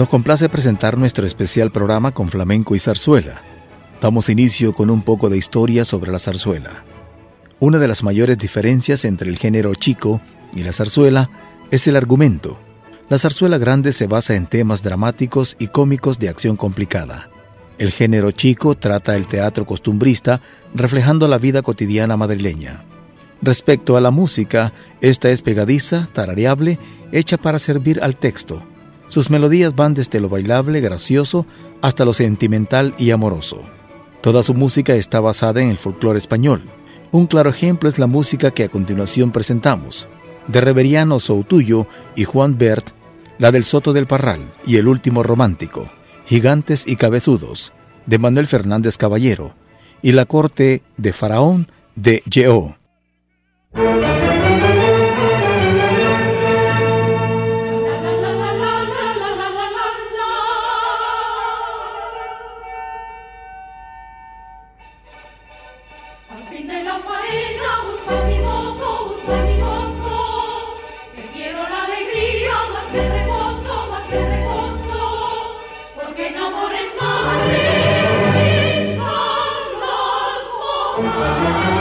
Nos complace presentar nuestro especial programa con flamenco y zarzuela. Damos inicio con un poco de historia sobre la zarzuela. Una de las mayores diferencias entre el género chico y la zarzuela es el argumento. La zarzuela grande se basa en temas dramáticos y cómicos de acción complicada. El género chico trata el teatro costumbrista reflejando la vida cotidiana madrileña. Respecto a la música, esta es pegadiza, tarareable, hecha para servir al texto sus melodías van desde lo bailable, gracioso, hasta lo sentimental y amoroso. Toda su música está basada en el folclore español. Un claro ejemplo es la música que a continuación presentamos, de Reveriano Soutuyo y Juan Bert, la del Soto del Parral y El Último Romántico, Gigantes y Cabezudos, de Manuel Fernández Caballero, y La Corte de Faraón de alma.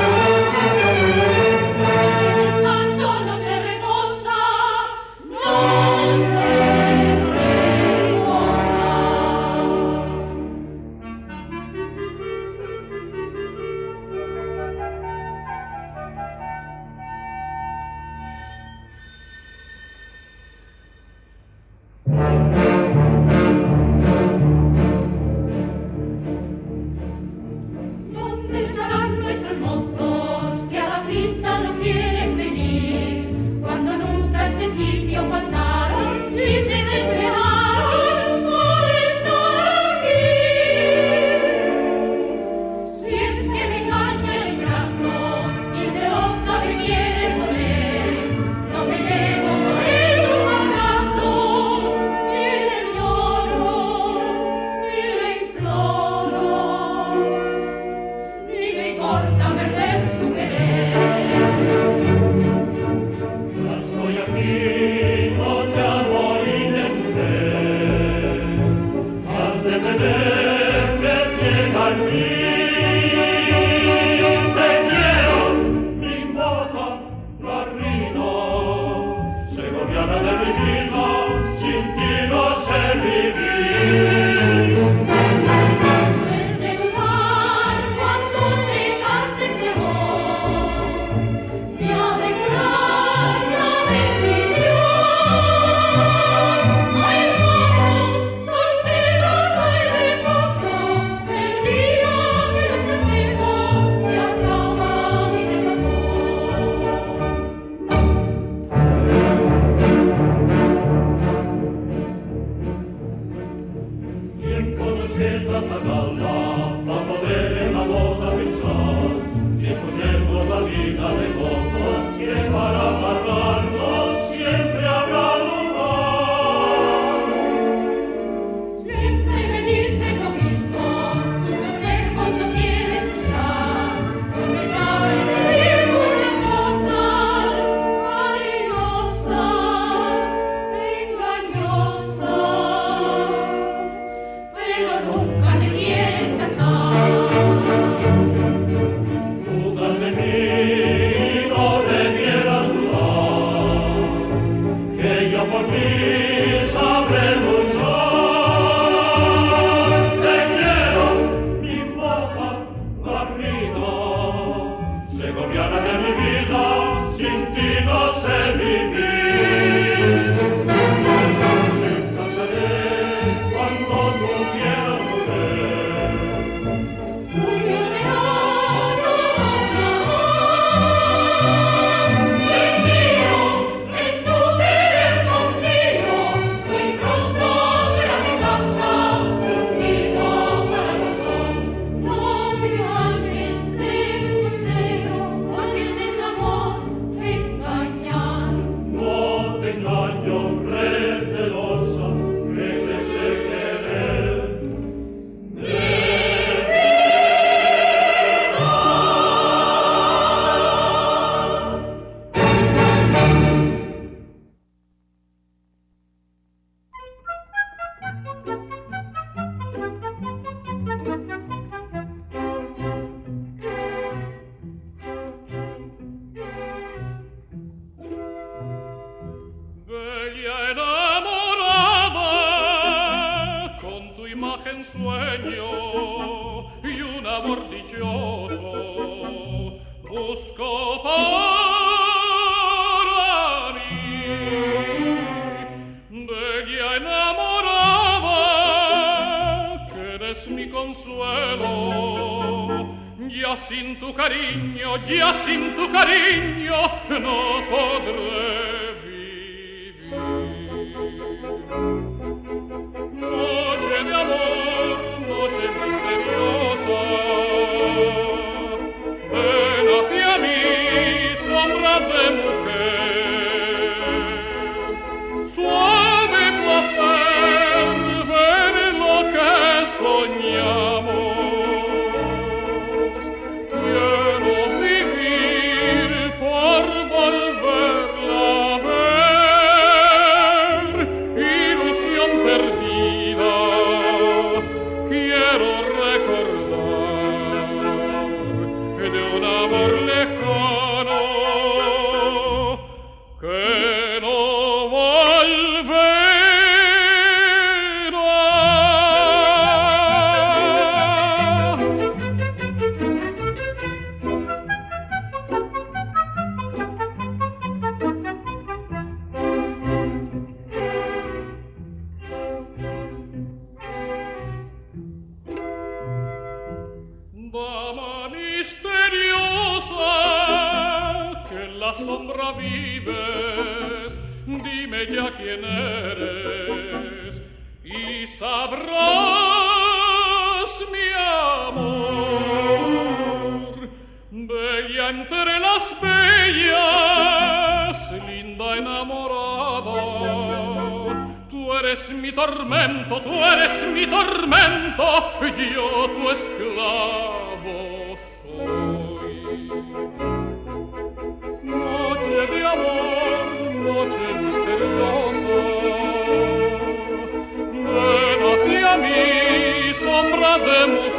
cariño no podrei vivir. Noche de noche misteriosa, ven hacia mí, sombra de la sombra vives, dime ya quién eres y sabrás mi amor. Bella entre las bellas, linda enamorada, tú eres mi tormento, tú eres mi tormento, yo tu esclavo soy. mi sombra de mujer.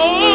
no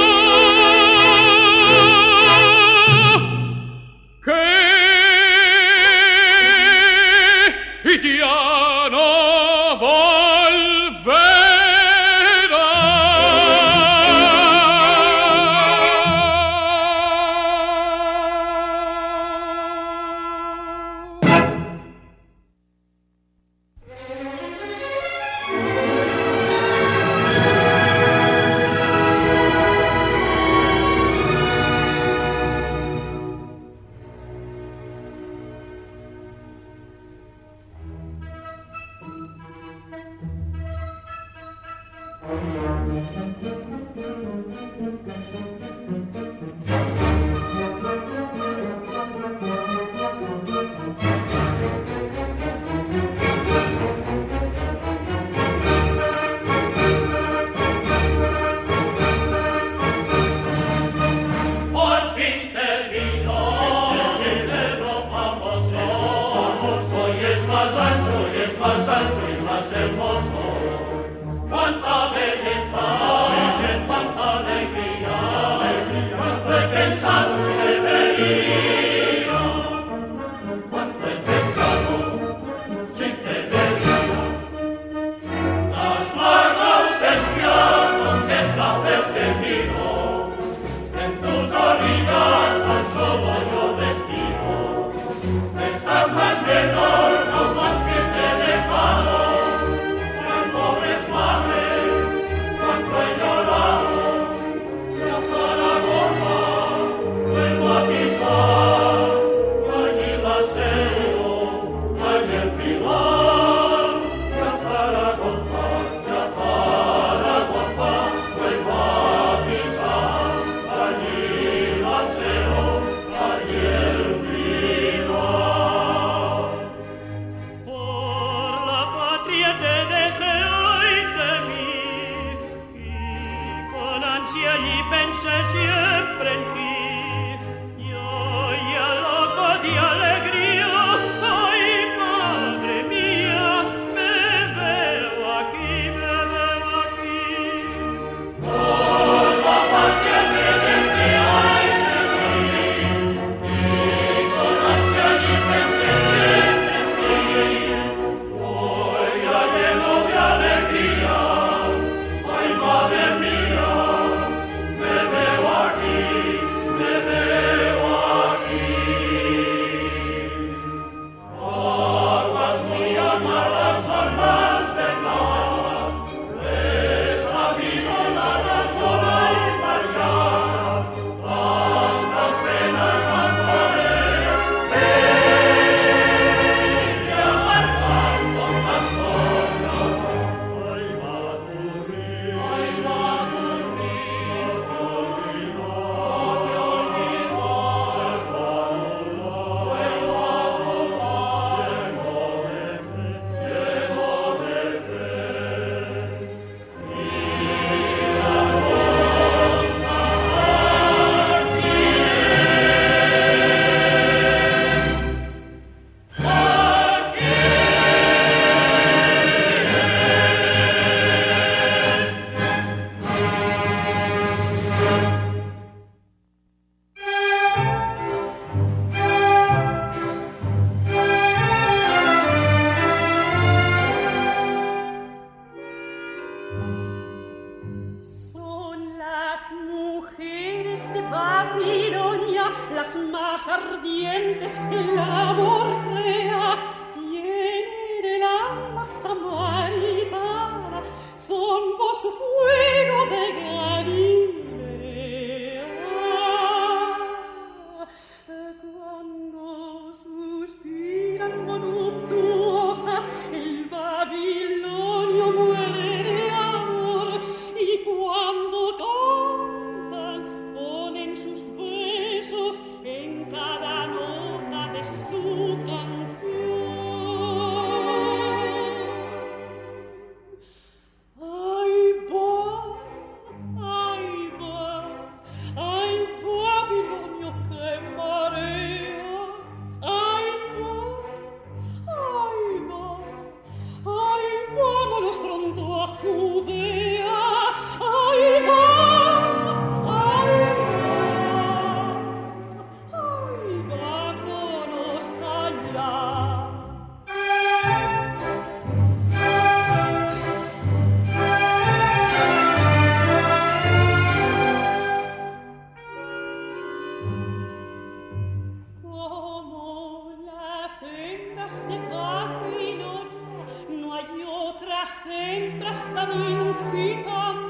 questa ninfita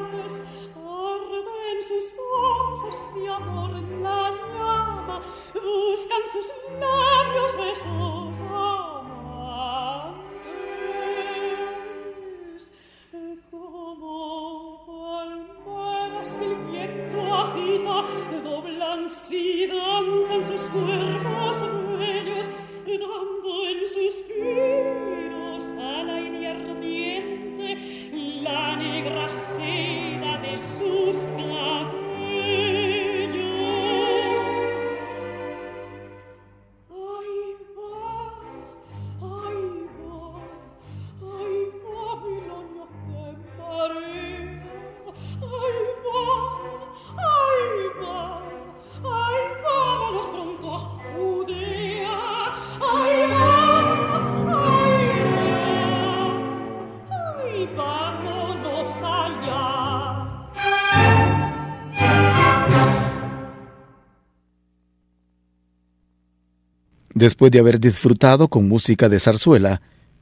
Después de haber disfrutado con música de zarzuela,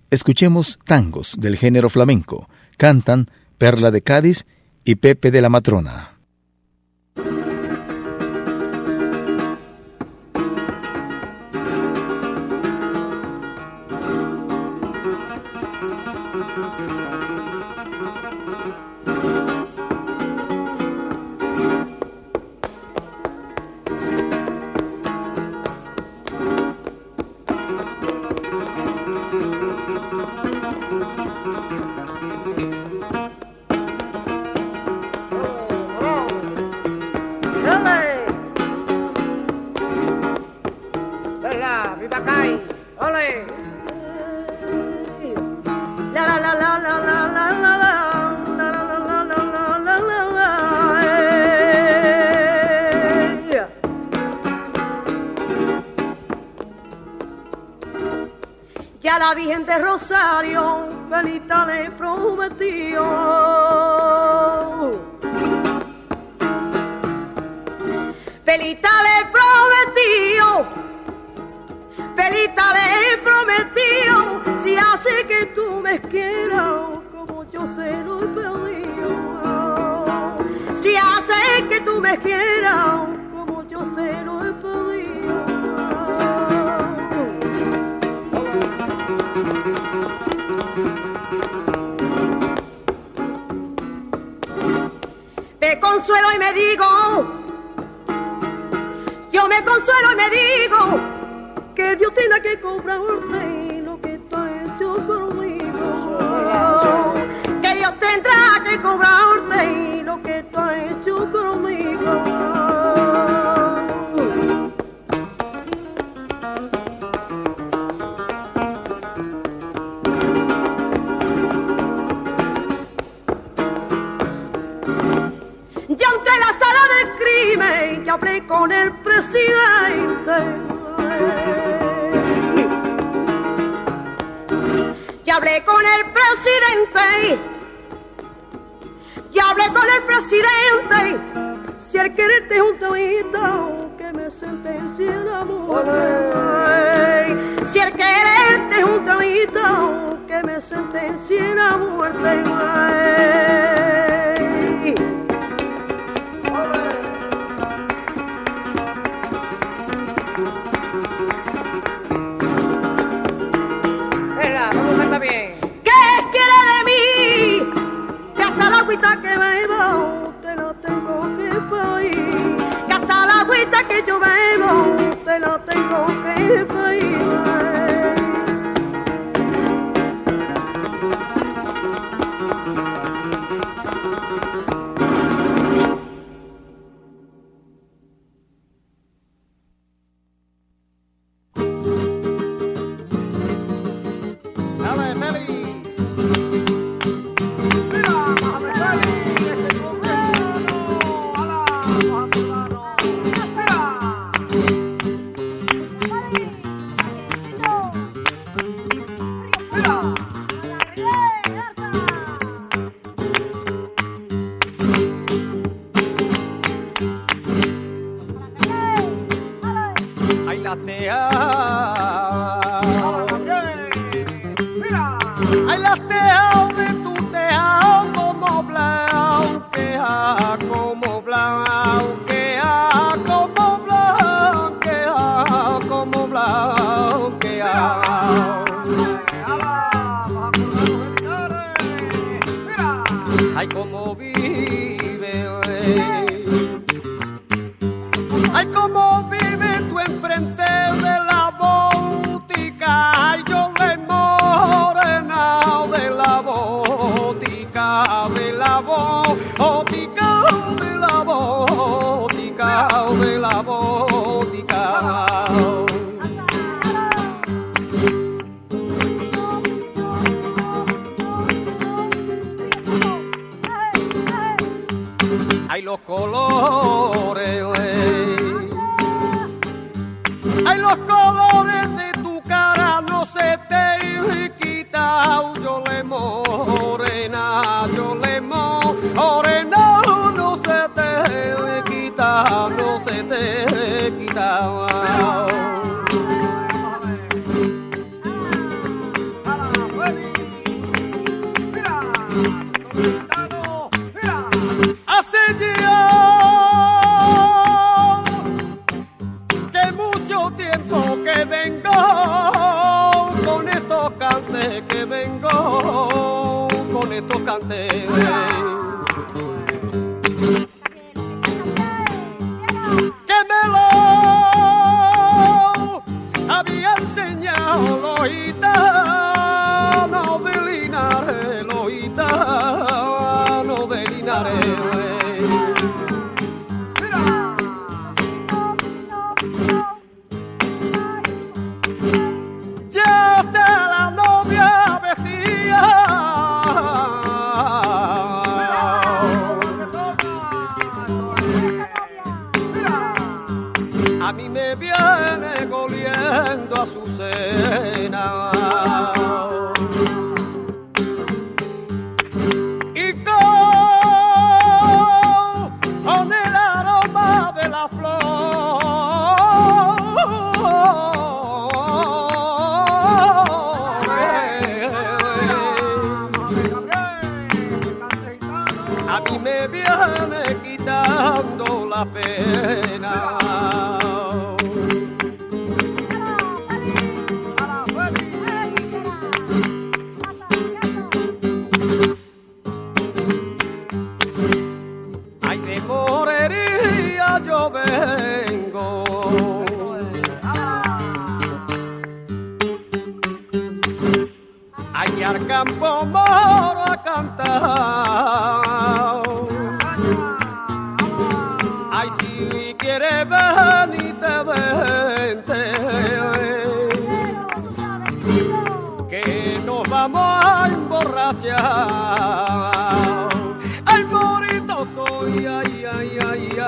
escuchemos tangos del género flamenco. Cantan Perla de Cádiz y Pepe de la Matrona. Rosario, Benita le prometió. Pelita le prometió, Pelita le prometió, si hace que tú me quieras como yo se lo he pedido. Si hace que tú me quieras consuelo y me digo, yo me consuelo y me digo que Dios tiene que cobrarte lo que tú has hecho conmigo. Que Dios tendrá que cobrarte hablé con el presidente. Ya hablé con el presidente. Ya hablé con el presidente. Si al quererte juntamente que me sentencie el amor. Si el quererte juntamente que me sentencie la muerte. Ay. agüita que bebo, te la tengo que pedir. Que hasta la agüita que yo bebo, te la tengo que pedir. Melody. Ay, cómo vive tú enfrente de la botica. Ay, yo le morena de la botica, de la botica, de la botica, de la botica. Ay, los colores Oh, volviendo a su cena. Y con el aroma de la flor. A mí me viene quitando la pena. Ay, morito soy, ay, ay, ay, ay.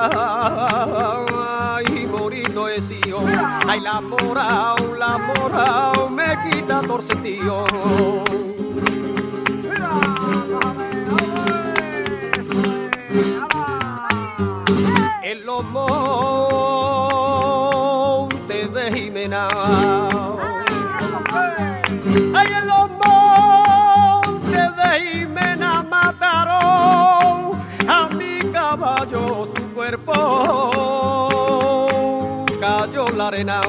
Ay, morito es yo. Ay, la morao, la morao, me quita torcetillo. En los montes de Jimena. Ay, en los a mi caballo, su cuerpo cayó la arena.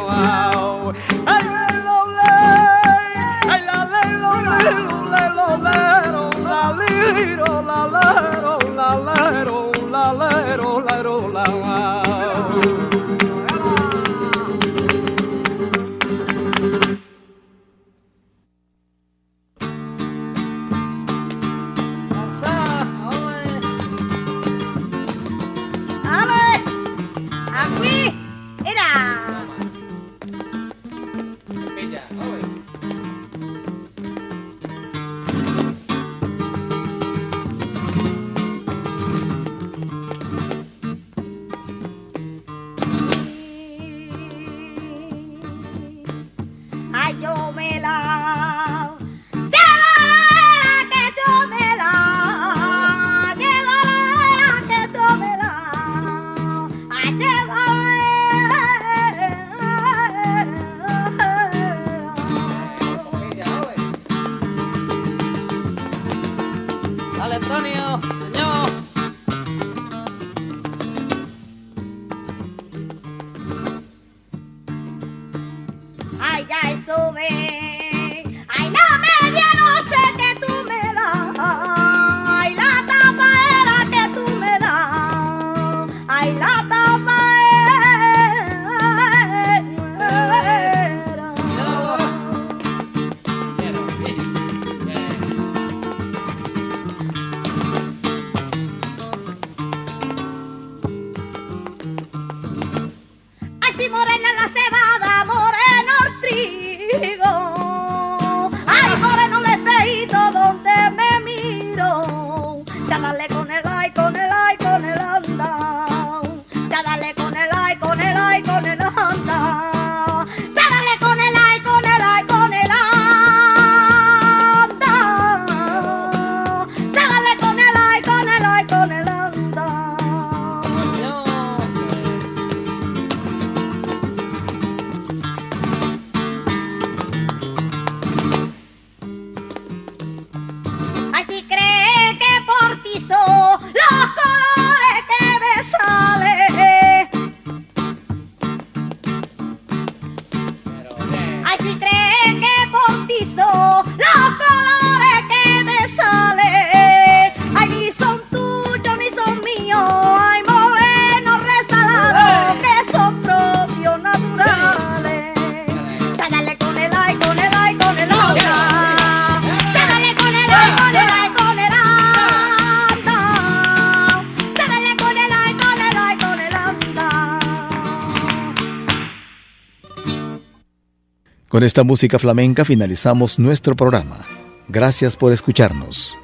Con esta música flamenca finalizamos nuestro programa. Gracias por escucharnos.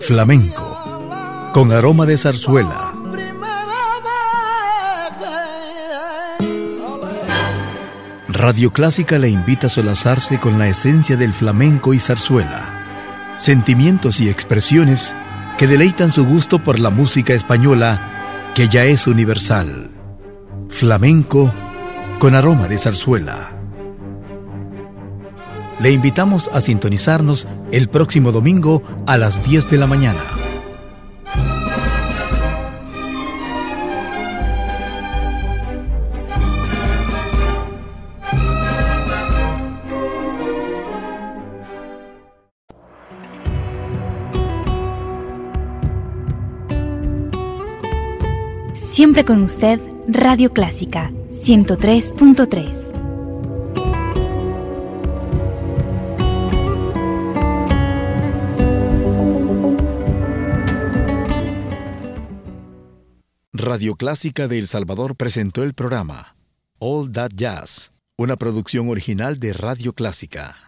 Flamenco, con aroma de zarzuela Radio Clásica le invita a solazarse con la esencia del flamenco y zarzuela, sentimientos y expresiones que deleitan su gusto por la música española, que ya es universal. Flamenco con aroma de zarzuela. Le invitamos a sintonizarnos el próximo domingo a las 10 de la mañana. Siempre con usted, Radio Clásica 103.3. Radio Clásica de El Salvador presentó el programa All That Jazz, una producción original de Radio Clásica.